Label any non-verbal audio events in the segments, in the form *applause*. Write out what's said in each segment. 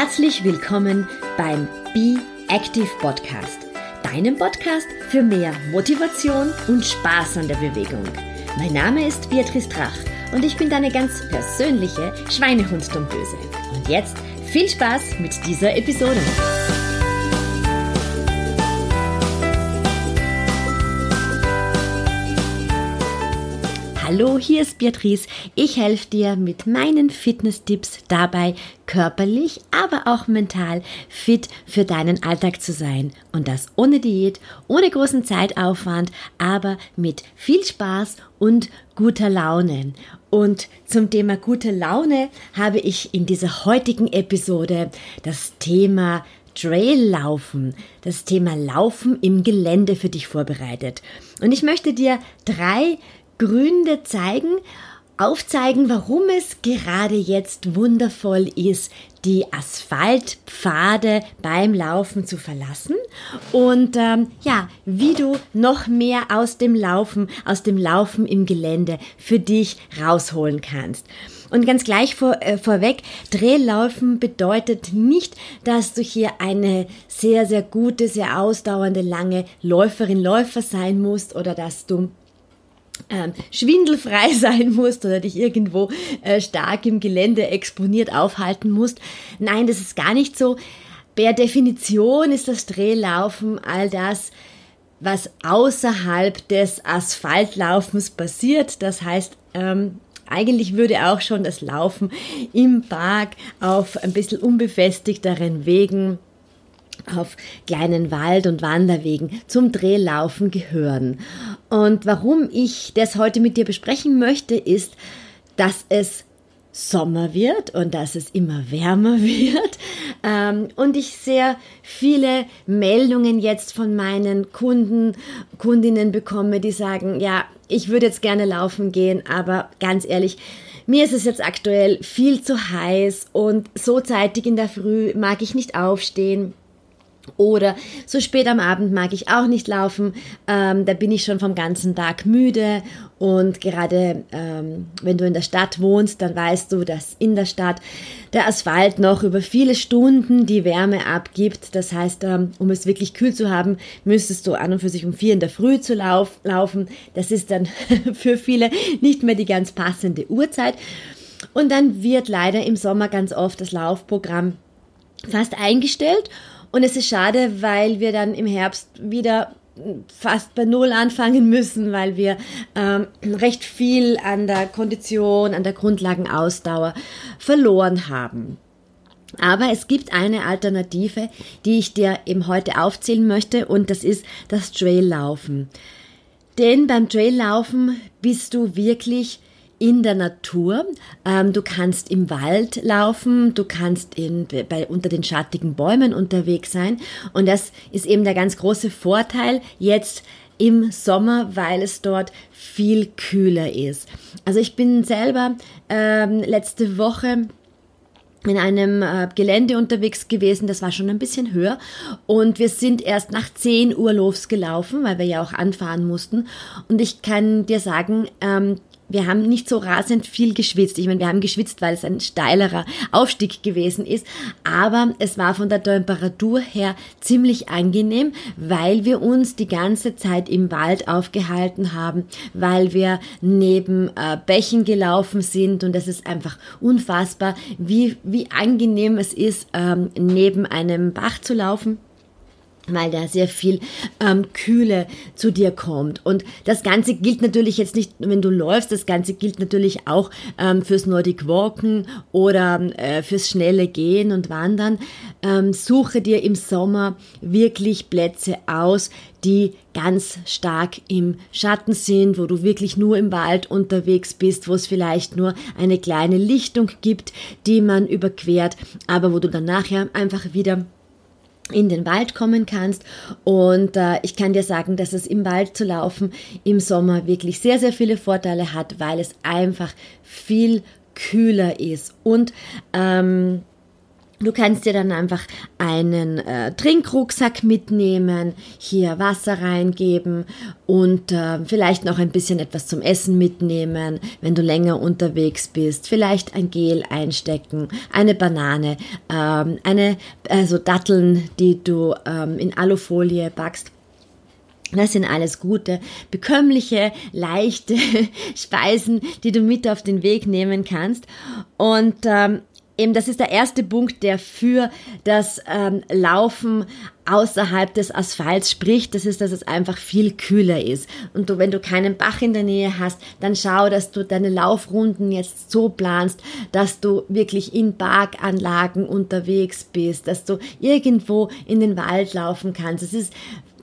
Herzlich willkommen beim Be Active Podcast, deinem Podcast für mehr Motivation und Spaß an der Bewegung. Mein Name ist Beatrice Drach und ich bin deine ganz persönliche Schweinehunddomböse. Und jetzt viel Spaß mit dieser Episode. Hallo, hier ist Beatrice. Ich helfe dir mit meinen Fitness-Tipps dabei, körperlich, aber auch mental fit für deinen Alltag zu sein. Und das ohne Diät, ohne großen Zeitaufwand, aber mit viel Spaß und guter Laune. Und zum Thema gute Laune habe ich in dieser heutigen Episode das Thema Traillaufen, das Thema Laufen im Gelände für dich vorbereitet. Und ich möchte dir drei Gründe zeigen, aufzeigen, warum es gerade jetzt wundervoll ist, die Asphaltpfade beim Laufen zu verlassen und ähm, ja, wie du noch mehr aus dem Laufen, aus dem Laufen im Gelände für dich rausholen kannst. Und ganz gleich vor, äh, vorweg, Drehlaufen bedeutet nicht, dass du hier eine sehr, sehr gute, sehr ausdauernde, lange Läuferin, Läufer sein musst oder dass du ähm, schwindelfrei *laughs* sein musst oder dich irgendwo äh, stark im Gelände exponiert aufhalten musst. Nein, das ist gar nicht so. Per Definition ist das Drehlaufen all das, was außerhalb des Asphaltlaufens passiert. Das heißt, ähm, eigentlich würde auch schon das Laufen im Park auf ein bisschen unbefestigteren Wegen auf kleinen Wald- und Wanderwegen zum Drehlaufen gehören. Und warum ich das heute mit dir besprechen möchte, ist, dass es Sommer wird und dass es immer wärmer *laughs* wird ähm, und ich sehr viele Meldungen jetzt von meinen Kunden, Kundinnen bekomme, die sagen, ja, ich würde jetzt gerne laufen gehen, aber ganz ehrlich, mir ist es jetzt aktuell viel zu heiß und so zeitig in der Früh mag ich nicht aufstehen. Oder so spät am Abend mag ich auch nicht laufen. Ähm, da bin ich schon vom ganzen Tag müde. Und gerade ähm, wenn du in der Stadt wohnst, dann weißt du, dass in der Stadt der Asphalt noch über viele Stunden die Wärme abgibt. Das heißt, ähm, um es wirklich kühl zu haben, müsstest du an und für sich um vier in der Früh zu lauf laufen. Das ist dann *laughs* für viele nicht mehr die ganz passende Uhrzeit. Und dann wird leider im Sommer ganz oft das Laufprogramm fast eingestellt. Und es ist schade, weil wir dann im Herbst wieder fast bei Null anfangen müssen, weil wir ähm, recht viel an der Kondition, an der Grundlagenausdauer verloren haben. Aber es gibt eine Alternative, die ich dir eben heute aufzählen möchte und das ist das Traillaufen. Denn beim Traillaufen bist du wirklich in der Natur. Ähm, du kannst im Wald laufen, du kannst in, bei, unter den schattigen Bäumen unterwegs sein. Und das ist eben der ganz große Vorteil jetzt im Sommer, weil es dort viel kühler ist. Also ich bin selber ähm, letzte Woche in einem äh, Gelände unterwegs gewesen, das war schon ein bisschen höher und wir sind erst nach 10 Uhr losgelaufen, weil wir ja auch anfahren mussten und ich kann dir sagen, ähm, wir haben nicht so rasend viel geschwitzt. Ich meine, wir haben geschwitzt, weil es ein steilerer Aufstieg gewesen ist, aber es war von der Temperatur her ziemlich angenehm, weil wir uns die ganze Zeit im Wald aufgehalten haben, weil wir neben äh, Bächen gelaufen sind. Und es ist einfach unfassbar, wie, wie angenehm es ist, ähm, neben einem Bach zu laufen weil da sehr viel ähm, Kühle zu dir kommt. Und das Ganze gilt natürlich jetzt nicht, wenn du läufst, das Ganze gilt natürlich auch ähm, fürs Nordic Walken oder äh, fürs schnelle Gehen und Wandern. Ähm, suche dir im Sommer wirklich Plätze aus, die ganz stark im Schatten sind, wo du wirklich nur im Wald unterwegs bist, wo es vielleicht nur eine kleine Lichtung gibt, die man überquert, aber wo du dann nachher einfach wieder in den Wald kommen kannst. Und äh, ich kann dir sagen, dass es im Wald zu laufen im Sommer wirklich sehr, sehr viele Vorteile hat, weil es einfach viel kühler ist. Und ähm, Du kannst dir dann einfach einen äh, Trinkrucksack mitnehmen, hier Wasser reingeben und äh, vielleicht noch ein bisschen etwas zum Essen mitnehmen, wenn du länger unterwegs bist. Vielleicht ein Gel einstecken, eine Banane, ähm, eine also Datteln, die du ähm, in Alufolie backst. Das sind alles gute, bekömmliche, leichte *laughs* Speisen, die du mit auf den Weg nehmen kannst. Und ähm, eben das ist der erste Punkt, der für das ähm, Laufen außerhalb des Asphalts spricht, das ist, dass es einfach viel kühler ist. Und du, wenn du keinen Bach in der Nähe hast, dann schau, dass du deine Laufrunden jetzt so planst, dass du wirklich in Parkanlagen unterwegs bist, dass du irgendwo in den Wald laufen kannst. Es ist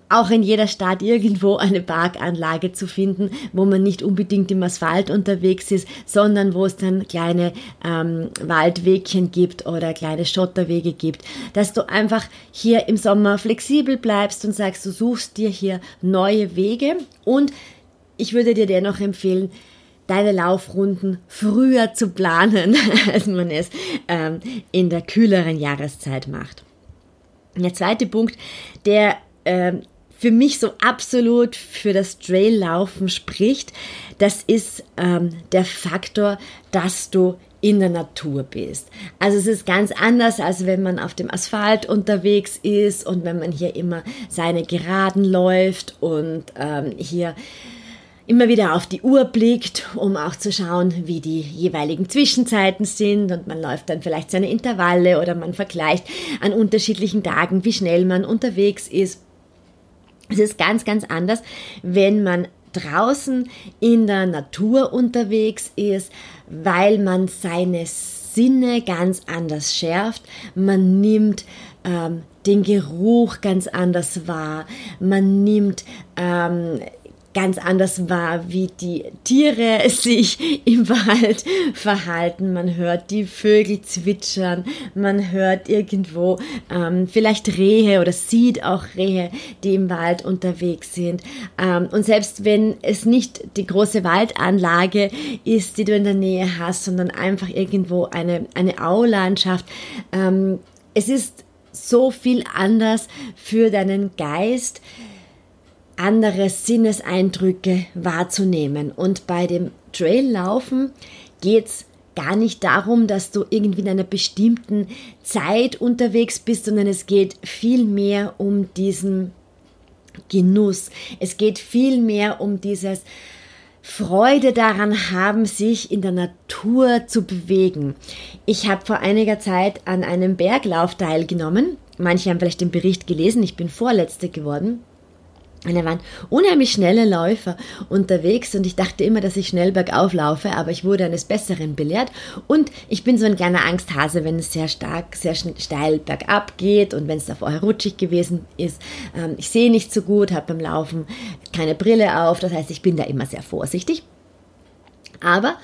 auch in jeder Stadt irgendwo eine Parkanlage zu finden, wo man nicht unbedingt im Asphalt unterwegs ist, sondern wo es dann kleine ähm, Waldwegchen gibt oder kleine Schotterwege gibt, dass du einfach hier im Sommer flexibel bleibst und sagst, du suchst dir hier neue Wege und ich würde dir dennoch empfehlen, deine Laufrunden früher zu planen, *laughs* als man es ähm, in der kühleren Jahreszeit macht. Der zweite Punkt, der ähm, für mich so absolut für das Traillaufen spricht, das ist ähm, der Faktor, dass du in der Natur bist. Also es ist ganz anders, als wenn man auf dem Asphalt unterwegs ist und wenn man hier immer seine Geraden läuft und ähm, hier immer wieder auf die Uhr blickt, um auch zu schauen, wie die jeweiligen Zwischenzeiten sind und man läuft dann vielleicht seine Intervalle oder man vergleicht an unterschiedlichen Tagen, wie schnell man unterwegs ist. Es ist ganz, ganz anders, wenn man draußen in der Natur unterwegs ist, weil man seine Sinne ganz anders schärft. Man nimmt ähm, den Geruch ganz anders wahr. Man nimmt ähm, ganz anders war, wie die Tiere *laughs* sich im Wald verhalten. Man hört die Vögel zwitschern, man hört irgendwo ähm, vielleicht Rehe oder sieht auch Rehe, die im Wald unterwegs sind. Ähm, und selbst wenn es nicht die große Waldanlage ist, die du in der Nähe hast, sondern einfach irgendwo eine, eine Aulandschaft, ähm, es ist so viel anders für deinen Geist, andere Sinneseindrücke wahrzunehmen. Und bei dem Traillaufen geht's gar nicht darum, dass du irgendwie in einer bestimmten Zeit unterwegs bist, sondern es geht viel mehr um diesen Genuss. Es geht viel mehr um dieses Freude daran haben, sich in der Natur zu bewegen. Ich habe vor einiger Zeit an einem Berglauf teilgenommen. Manche haben vielleicht den Bericht gelesen, ich bin Vorletzte geworden. Und da waren unheimlich schnelle Läufer unterwegs und ich dachte immer, dass ich schnell bergauf laufe, aber ich wurde eines Besseren belehrt und ich bin so ein kleiner Angsthase, wenn es sehr stark, sehr steil bergab geht und wenn es da vorher rutschig gewesen ist. Ähm, ich sehe nicht so gut, habe beim Laufen keine Brille auf, das heißt, ich bin da immer sehr vorsichtig. Aber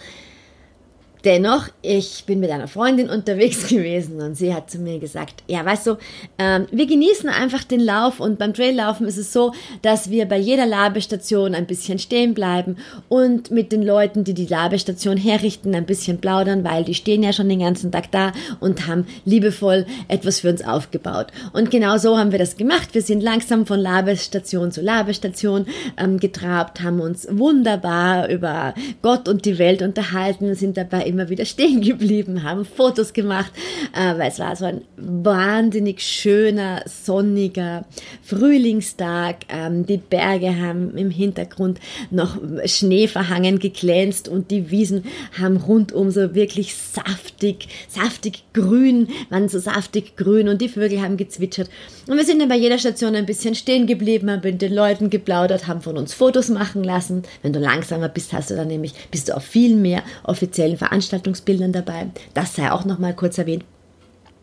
Dennoch, ich bin mit einer Freundin unterwegs *laughs* gewesen und sie hat zu mir gesagt, ja, weißt du, ähm, wir genießen einfach den Lauf und beim Traillaufen ist es so, dass wir bei jeder Labestation ein bisschen stehen bleiben und mit den Leuten, die die Labestation herrichten, ein bisschen plaudern, weil die stehen ja schon den ganzen Tag da und haben liebevoll etwas für uns aufgebaut. Und genau so haben wir das gemacht. Wir sind langsam von Labestation zu Labestation ähm, getrabt, haben uns wunderbar über Gott und die Welt unterhalten, sind dabei immer wieder stehen geblieben, haben Fotos gemacht, äh, weil es war so ein wahnsinnig schöner, sonniger Frühlingstag. Ähm, die Berge haben im Hintergrund noch Schnee verhangen geglänzt und die Wiesen haben rundum so wirklich saftig, saftig grün, waren so saftig grün und die Vögel haben gezwitschert. Und wir sind dann bei jeder Station ein bisschen stehen geblieben, haben mit den Leuten geplaudert, haben von uns Fotos machen lassen. Wenn du langsamer bist, hast du dann nämlich, bist du auf viel mehr offiziellen Veranstaltungsbildern dabei. Das sei auch nochmal kurz erwähnt.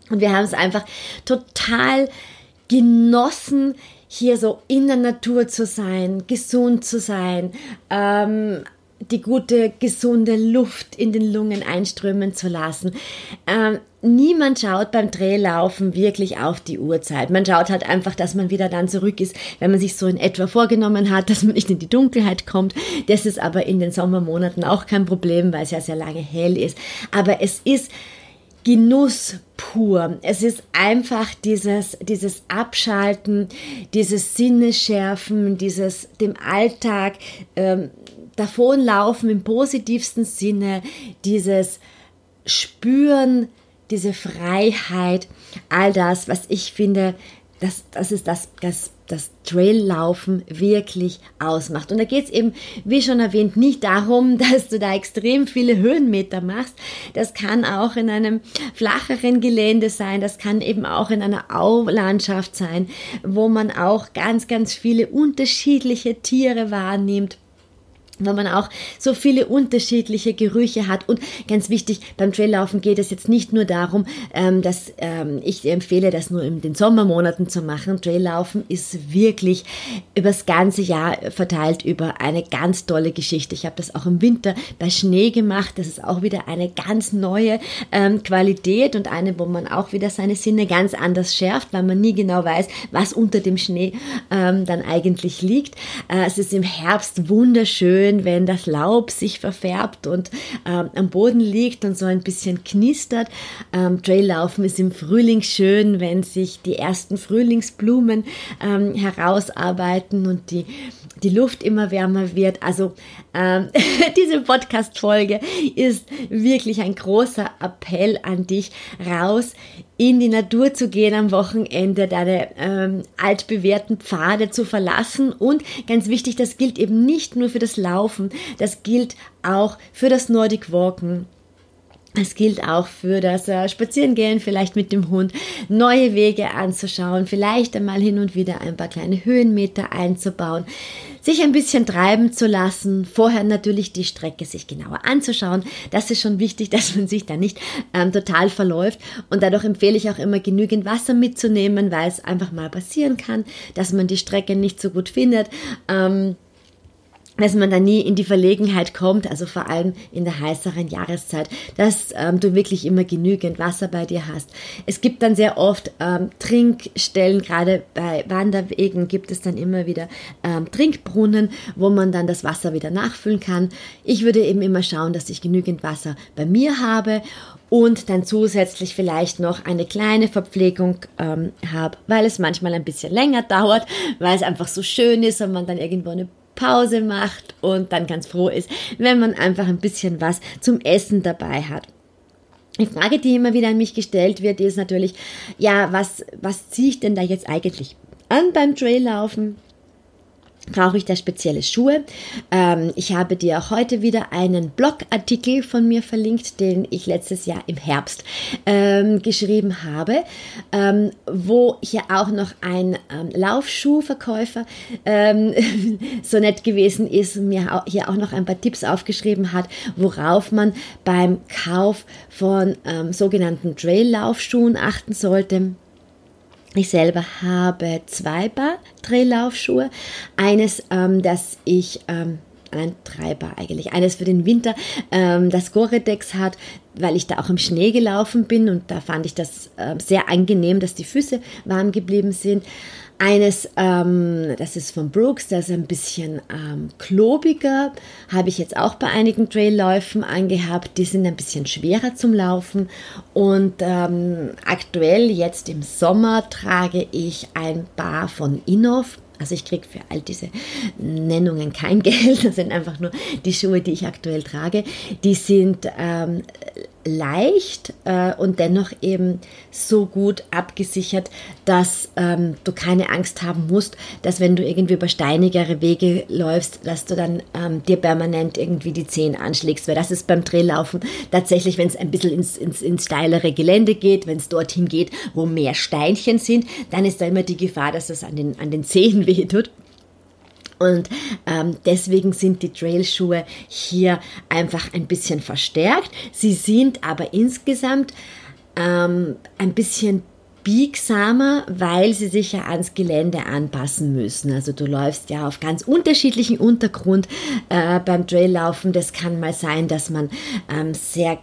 Und wir haben es einfach total genossen, hier so in der Natur zu sein, gesund zu sein, ähm, die gute, gesunde Luft in den Lungen einströmen zu lassen. Ähm, niemand schaut beim Drehlaufen wirklich auf die Uhrzeit. Man schaut halt einfach, dass man wieder dann zurück ist, wenn man sich so in etwa vorgenommen hat, *laughs* dass man nicht in die Dunkelheit kommt. Das ist aber in den Sommermonaten auch kein Problem, weil es ja sehr lange hell ist. Aber es ist Genuss pur. Es ist einfach dieses, dieses Abschalten, dieses Sinneschärfen, dieses dem Alltag ähm, davonlaufen im positivsten Sinne, dieses Spüren, diese Freiheit, all das, was ich finde, das, das ist das, das das Traillaufen wirklich ausmacht. Und da geht es eben, wie schon erwähnt, nicht darum, *laughs* dass du da extrem viele Höhenmeter machst. Das kann auch in einem flacheren Gelände sein, das kann eben auch in einer Aulandschaft sein, wo man auch ganz, ganz viele unterschiedliche Tiere wahrnimmt weil man auch so viele unterschiedliche Gerüche hat. Und ganz wichtig, beim Traillaufen geht es jetzt nicht nur darum, ähm, dass ähm, ich empfehle, das nur in den Sommermonaten zu machen. Traillaufen ist wirklich übers ganze Jahr verteilt über eine ganz tolle Geschichte. Ich habe das auch im Winter bei Schnee gemacht. Das ist auch wieder eine ganz neue ähm, Qualität und eine, wo man auch wieder seine Sinne ganz anders schärft, weil man nie genau weiß, was unter dem Schnee ähm, dann eigentlich liegt. Äh, es ist im Herbst wunderschön schön, wenn das Laub sich verfärbt und ähm, am Boden liegt und so ein bisschen knistert. Ähm, Traillaufen ist im Frühling schön, wenn sich die ersten Frühlingsblumen ähm, herausarbeiten und die die Luft immer wärmer wird. Also ähm, *laughs* diese Podcast-Folge ist wirklich ein großer Appell an dich, raus in die Natur zu gehen am Wochenende, deine ähm, altbewährten Pfade zu verlassen. Und ganz wichtig, das gilt eben nicht nur für das Laufen, das gilt auch für das Nordic Walken. Es gilt auch für das äh, Spazierengehen, vielleicht mit dem Hund, neue Wege anzuschauen, vielleicht einmal hin und wieder ein paar kleine Höhenmeter einzubauen sich ein bisschen treiben zu lassen, vorher natürlich die Strecke sich genauer anzuschauen. Das ist schon wichtig, *laughs* dass man sich da nicht ähm, total verläuft. Und dadurch empfehle ich auch immer genügend Wasser mitzunehmen, weil es einfach mal passieren kann, dass man die Strecke nicht so gut findet. Ähm, dass man da nie in die Verlegenheit kommt, also vor allem in der heißeren Jahreszeit, dass ähm, du wirklich immer genügend Wasser bei dir hast. Es gibt dann sehr oft ähm, Trinkstellen, gerade bei Wanderwegen gibt es dann immer wieder ähm, Trinkbrunnen, wo man dann das Wasser wieder nachfüllen kann. Ich würde eben immer schauen, dass ich genügend Wasser bei mir habe und dann zusätzlich vielleicht noch eine kleine Verpflegung ähm, habe, weil es manchmal ein bisschen länger dauert, weil es einfach so schön ist und man dann irgendwo eine Pause macht und dann ganz froh ist, wenn man einfach ein bisschen was zum Essen dabei hat. Die Frage, die immer wieder an mich gestellt wird, ist natürlich, ja, was, was ziehe ich denn da jetzt eigentlich an beim Traillaufen? Brauche ich da spezielle Schuhe. Ähm, ich habe dir heute wieder einen Blogartikel von mir verlinkt, den ich letztes Jahr im Herbst ähm, geschrieben habe, ähm, wo hier auch noch ein ähm, Laufschuhverkäufer ähm, *laughs* so nett gewesen ist und mir hier auch noch ein paar Tipps aufgeschrieben hat, worauf man beim Kauf von ähm, sogenannten Trail-Laufschuhen achten sollte. Ich selber habe zwei Paar Drehlaufschuhe. Eines, ähm, das ich, ähm, ein Treiber eigentlich, eines für den Winter, ähm, das Gore-Tex hat, weil ich da auch im Schnee gelaufen bin und da fand ich das äh, sehr angenehm, dass die Füße warm geblieben sind. Eines, ähm, das ist von Brooks, das ist ein bisschen ähm, klobiger, habe ich jetzt auch bei einigen Trailläufen angehabt. Die sind ein bisschen schwerer zum Laufen. Und ähm, aktuell, jetzt im Sommer, trage ich ein paar von Inov. Also ich kriege für all diese Nennungen kein *laughs* Geld, das sind einfach nur die Schuhe, die ich aktuell trage. Die sind ähm, leicht äh, und dennoch eben so gut abgesichert, dass ähm, du keine Angst haben musst, dass wenn du irgendwie über steinigere Wege läufst, dass du dann ähm, dir permanent irgendwie die Zehen anschlägst, weil das ist beim Drehlaufen tatsächlich, wenn es ein bisschen ins, ins, ins steilere Gelände geht, wenn es dorthin geht, wo mehr Steinchen sind, dann ist da immer die Gefahr, dass es an den, an den Zehen *laughs* wehtut. Und ähm, deswegen sind die Trailschuhe hier einfach ein bisschen verstärkt. Sie sind aber insgesamt ähm, ein bisschen biegsamer, weil sie sich ja ans Gelände anpassen müssen. Also du läufst ja auf ganz unterschiedlichen Untergrund äh, beim Traillaufen. Das kann mal sein, dass man ähm, sehr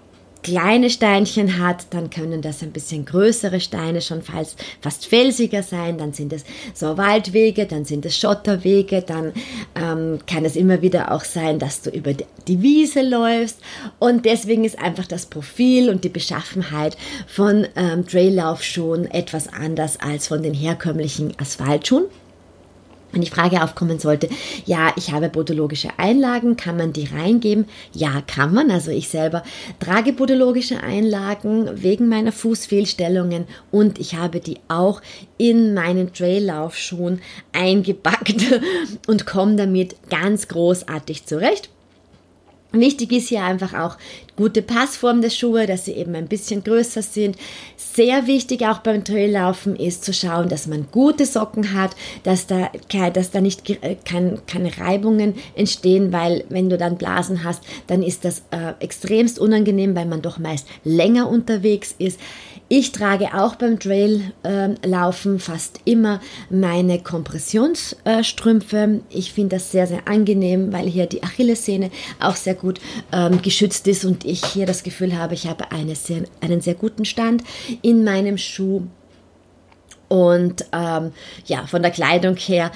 kleine Steinchen hat, dann können das ein bisschen größere Steine schon fast, fast felsiger sein, dann sind es so Waldwege, dann sind es Schotterwege, dann ähm, kann es immer wieder auch sein, dass du über die Wiese läufst und deswegen ist einfach das Profil und die Beschaffenheit von ähm, Traillaufschuhen etwas anders als von den herkömmlichen Asphaltschuhen. Wenn die Frage aufkommen sollte, ja, ich habe podologische Einlagen, kann man die reingeben? Ja, kann man. Also ich selber trage podologische Einlagen wegen meiner Fußfehlstellungen und ich habe die auch in meinen Traillaufschuhen eingepackt *laughs* und komme damit ganz großartig zurecht. Wichtig ist hier einfach auch gute Passform der Schuhe, dass sie eben ein bisschen größer sind. Sehr wichtig auch beim Traillaufen ist zu schauen, dass man gute Socken hat, dass da, dass da nicht äh, kein, keine Reibungen entstehen, weil wenn du dann Blasen hast, dann ist das äh, extremst unangenehm, weil man doch meist länger unterwegs ist. Ich trage auch beim Traillaufen äh, fast immer meine Kompressionsstrümpfe. ich finde das sehr, sehr angenehm, weil hier die Achillessehne auch sehr gut ähm, geschützt ist und ich hier das Gefühl habe, ich habe eine sehr, einen sehr guten Stand in meinem Schuh. Und ähm, ja, von der Kleidung her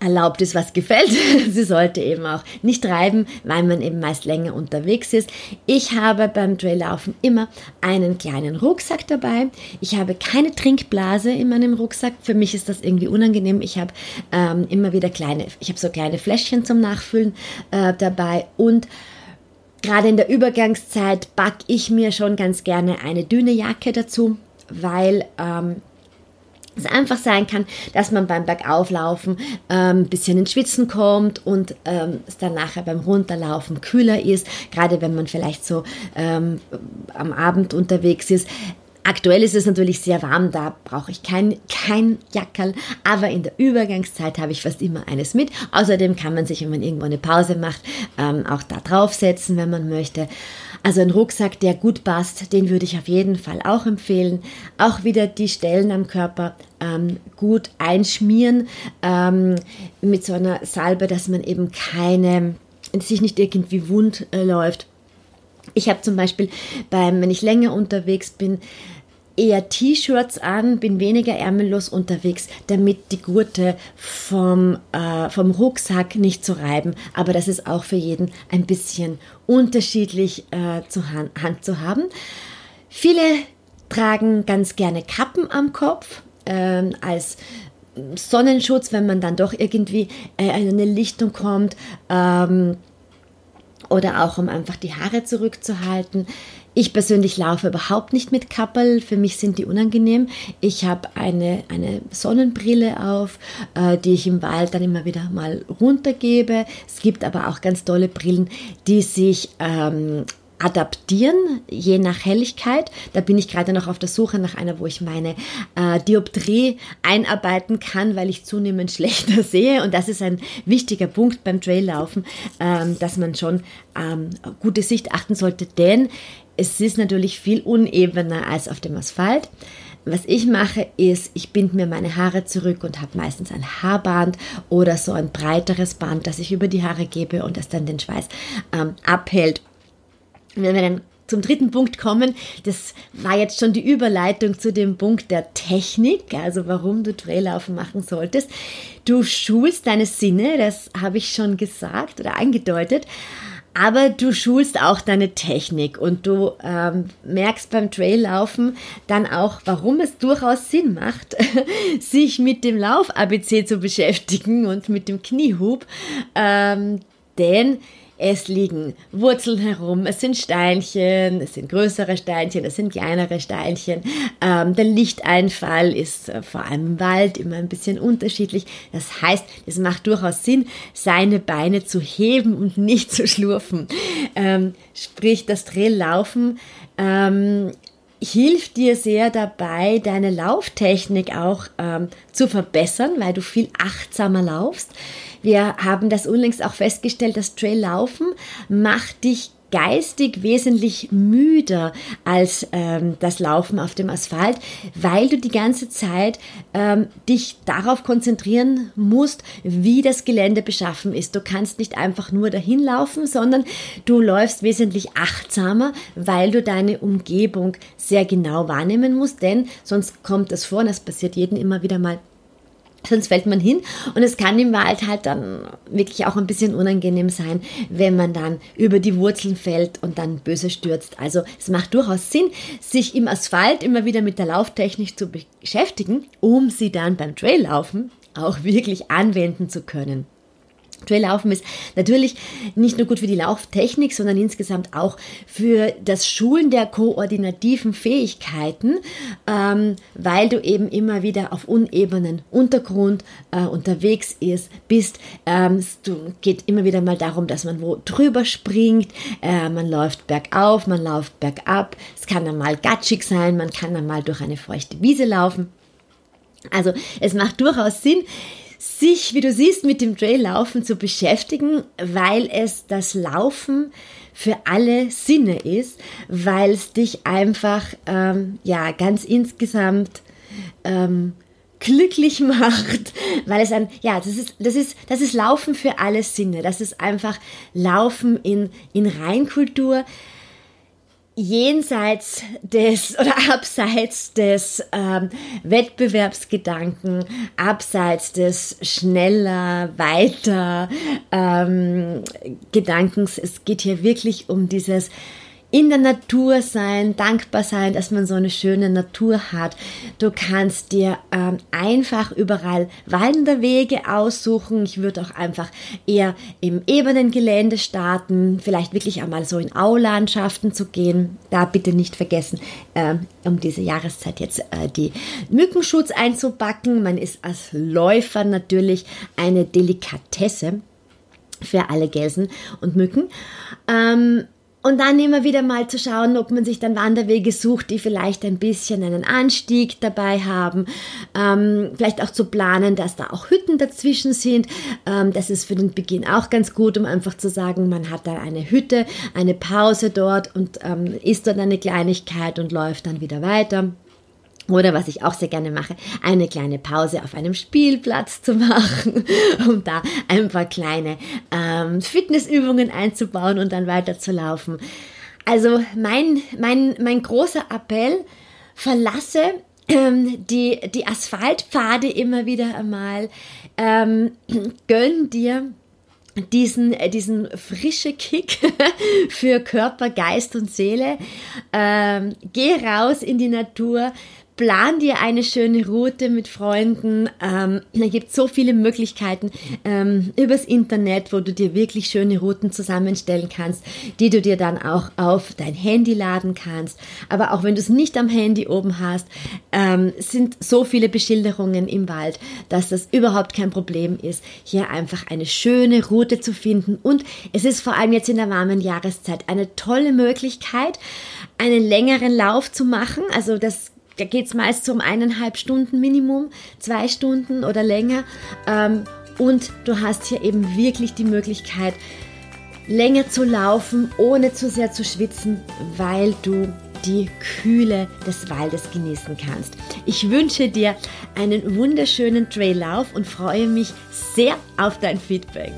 erlaubt ist, was gefällt. *laughs* Sie sollte eben auch nicht treiben, weil man eben meist länger unterwegs ist. Ich habe beim Traillaufen immer einen kleinen Rucksack dabei. Ich habe keine Trinkblase in meinem Rucksack. Für mich ist das irgendwie unangenehm. Ich habe ähm, immer wieder kleine, ich habe so kleine Fläschchen zum Nachfüllen äh, dabei und Gerade in der Übergangszeit backe ich mir schon ganz gerne eine dünne Jacke dazu, weil ähm, es einfach sein kann, dass man beim Bergauflaufen ähm, ein bisschen ins Schwitzen kommt und ähm, es dann nachher beim Runterlaufen kühler ist, gerade wenn man vielleicht so ähm, am Abend unterwegs ist. Aktuell ist es natürlich sehr warm, da brauche ich kein, kein Jackerl, aber in der Übergangszeit habe ich fast immer eines mit. Außerdem kann man sich, wenn man irgendwo eine Pause macht, ähm, auch da draufsetzen, wenn man möchte. Also ein Rucksack, der gut passt, den würde ich auf jeden Fall auch empfehlen. Auch wieder die Stellen am Körper ähm, gut einschmieren ähm, mit so einer Salbe, dass man eben keine, sich nicht irgendwie wund äh, läuft. Ich habe zum Beispiel beim, wenn ich länger unterwegs bin, eher T-Shirts an, bin weniger ärmellos unterwegs, damit die Gurte vom, äh, vom Rucksack nicht zu reiben. Aber das ist auch für jeden ein bisschen unterschiedlich äh, zur Hand, Hand zu haben. Viele tragen ganz gerne Kappen am Kopf äh, als Sonnenschutz, wenn man dann doch irgendwie äh, in eine Lichtung kommt. Ähm, oder auch um einfach die Haare zurückzuhalten. Ich persönlich laufe überhaupt nicht mit Kappel. Für mich sind die unangenehm. Ich habe eine, eine Sonnenbrille auf, äh, die ich im Wald dann immer wieder mal runtergebe. Es gibt aber auch ganz tolle Brillen, die sich ähm, adaptieren, je nach Helligkeit. Da bin ich gerade noch auf der Suche nach einer, wo ich meine äh, Dioptrie einarbeiten kann, weil ich zunehmend *laughs* schlechter sehe. Und das ist ein wichtiger Punkt beim Traillaufen, ähm, dass man schon ähm, gute Sicht achten sollte, denn es ist natürlich viel unebener als auf dem Asphalt. Was ich mache, ist, ich binde mir meine Haare zurück und habe meistens ein Haarband oder so ein breiteres Band, das ich über die Haare gebe und das dann den Schweiß ähm, abhält wenn wir dann zum dritten Punkt kommen, das war jetzt schon die Überleitung zu dem Punkt der Technik, also warum du Traillaufen machen solltest. Du schulst deine Sinne, das habe ich schon gesagt oder angedeutet, aber du schulst auch deine Technik und du ähm, merkst beim Traillaufen dann auch, warum es durchaus Sinn macht, *laughs* sich mit dem Lauf-ABC zu beschäftigen und mit dem Kniehub, ähm, denn es liegen Wurzeln herum, es sind Steinchen, es sind größere Steinchen, es sind kleinere Steinchen. Ähm, der Lichteinfall ist äh, vor allem im Wald immer ein bisschen unterschiedlich. Das heißt, es macht durchaus Sinn, seine Beine zu heben und nicht zu schlurfen. Ähm, sprich, das Drehlaufen ähm, hilft dir sehr dabei, deine Lauftechnik auch ähm, zu verbessern, weil du viel achtsamer laufst. Wir haben das unlängst auch festgestellt, das Traillaufen macht dich geistig wesentlich müder als ähm, das Laufen auf dem Asphalt, weil du die ganze Zeit ähm, dich darauf konzentrieren musst, wie das Gelände beschaffen ist. Du kannst nicht einfach nur dahin laufen, sondern du läufst wesentlich achtsamer, weil du deine Umgebung sehr genau wahrnehmen musst, denn sonst kommt es vor, und das passiert jedem immer wieder mal, Sonst fällt man hin und es kann im Wald halt dann wirklich auch ein bisschen unangenehm sein, wenn man dann über die Wurzeln fällt und dann böse stürzt. Also es macht durchaus Sinn, sich im Asphalt immer wieder mit der Lauftechnik zu beschäftigen, um sie dann beim Traillaufen auch wirklich anwenden zu können. Traillaufen ist natürlich nicht nur gut für die Lauftechnik, sondern insgesamt auch für das Schulen der koordinativen Fähigkeiten, ähm, weil du eben immer wieder auf unebenen Untergrund äh, unterwegs ist, bist. Ähm, es geht immer wieder mal darum, dass man wo drüber springt, äh, man läuft bergauf, man läuft bergab. Es kann dann mal gatschig sein, man kann dann mal durch eine feuchte Wiese laufen. Also es macht durchaus Sinn, sich, wie du siehst, mit dem Traillaufen zu beschäftigen, weil es das Laufen für alle Sinne ist, weil es dich einfach ähm, ja ganz insgesamt ähm, glücklich *laughs* macht, weil es ein, ja, das ist, das ist, das ist Laufen für alle Sinne. Das ist einfach Laufen in, in Reinkultur jenseits des *laughs* oder abseits des ähm, Wettbewerbsgedanken, abseits des schneller, weiter ähm, Gedankens. Es geht hier wirklich um dieses in der Natur sein, dankbar sein, dass man so eine schöne Natur hat. Du kannst dir ähm, einfach überall Wanderwege aussuchen. Ich würde auch einfach eher im ebenen Gelände starten, vielleicht wirklich einmal so in Aulandschaften zu gehen. Da bitte nicht vergessen, ähm, um diese Jahreszeit jetzt äh, die Mückenschutz einzupacken. Man ist als Läufer natürlich eine Delikatesse für alle Gelsen und Mücken. Ähm, und dann immer wieder mal zu schauen, ob man sich dann Wanderwege sucht, die vielleicht ein bisschen einen Anstieg dabei haben. Ähm, vielleicht auch zu planen, dass da auch Hütten dazwischen sind. Ähm, das ist für den Beginn auch ganz gut, um einfach zu sagen, man hat da eine Hütte, eine Pause dort und ähm, isst dort eine Kleinigkeit und läuft dann wieder weiter. Oder was ich auch sehr gerne mache, eine kleine Pause auf einem Spielplatz zu machen, *laughs* um da ein paar kleine ähm, Fitnessübungen einzubauen und dann weiter zu laufen. Also mein, mein, mein großer Appell, verlasse ähm, die, die Asphaltpfade immer wieder einmal, ähm, *clears throat* gönn dir diesen, äh, diesen frische Kick *laughs* für Körper, Geist und Seele. Ähm, geh raus in die Natur, plan dir eine schöne Route mit Freunden. Ähm, da gibt so viele Möglichkeiten ähm, übers Internet, wo du dir wirklich schöne Routen zusammenstellen kannst, die du dir dann auch auf dein Handy laden kannst. Aber auch wenn du es nicht am Handy oben hast, ähm, sind so viele Beschilderungen im Wald, dass das überhaupt kein Problem ist, hier einfach eine schöne Route zu finden. Und es ist vor allem jetzt in der warmen Jahreszeit eine tolle Möglichkeit, einen längeren Lauf zu machen. Also das da geht es meist so um eineinhalb Stunden Minimum, zwei Stunden oder länger. Ähm, und du hast hier eben wirklich die Möglichkeit, länger zu laufen, ohne zu sehr zu schwitzen, weil du die Kühle des Waldes genießen kannst. Ich wünsche dir einen wunderschönen Traillauf und freue mich sehr auf dein Feedback.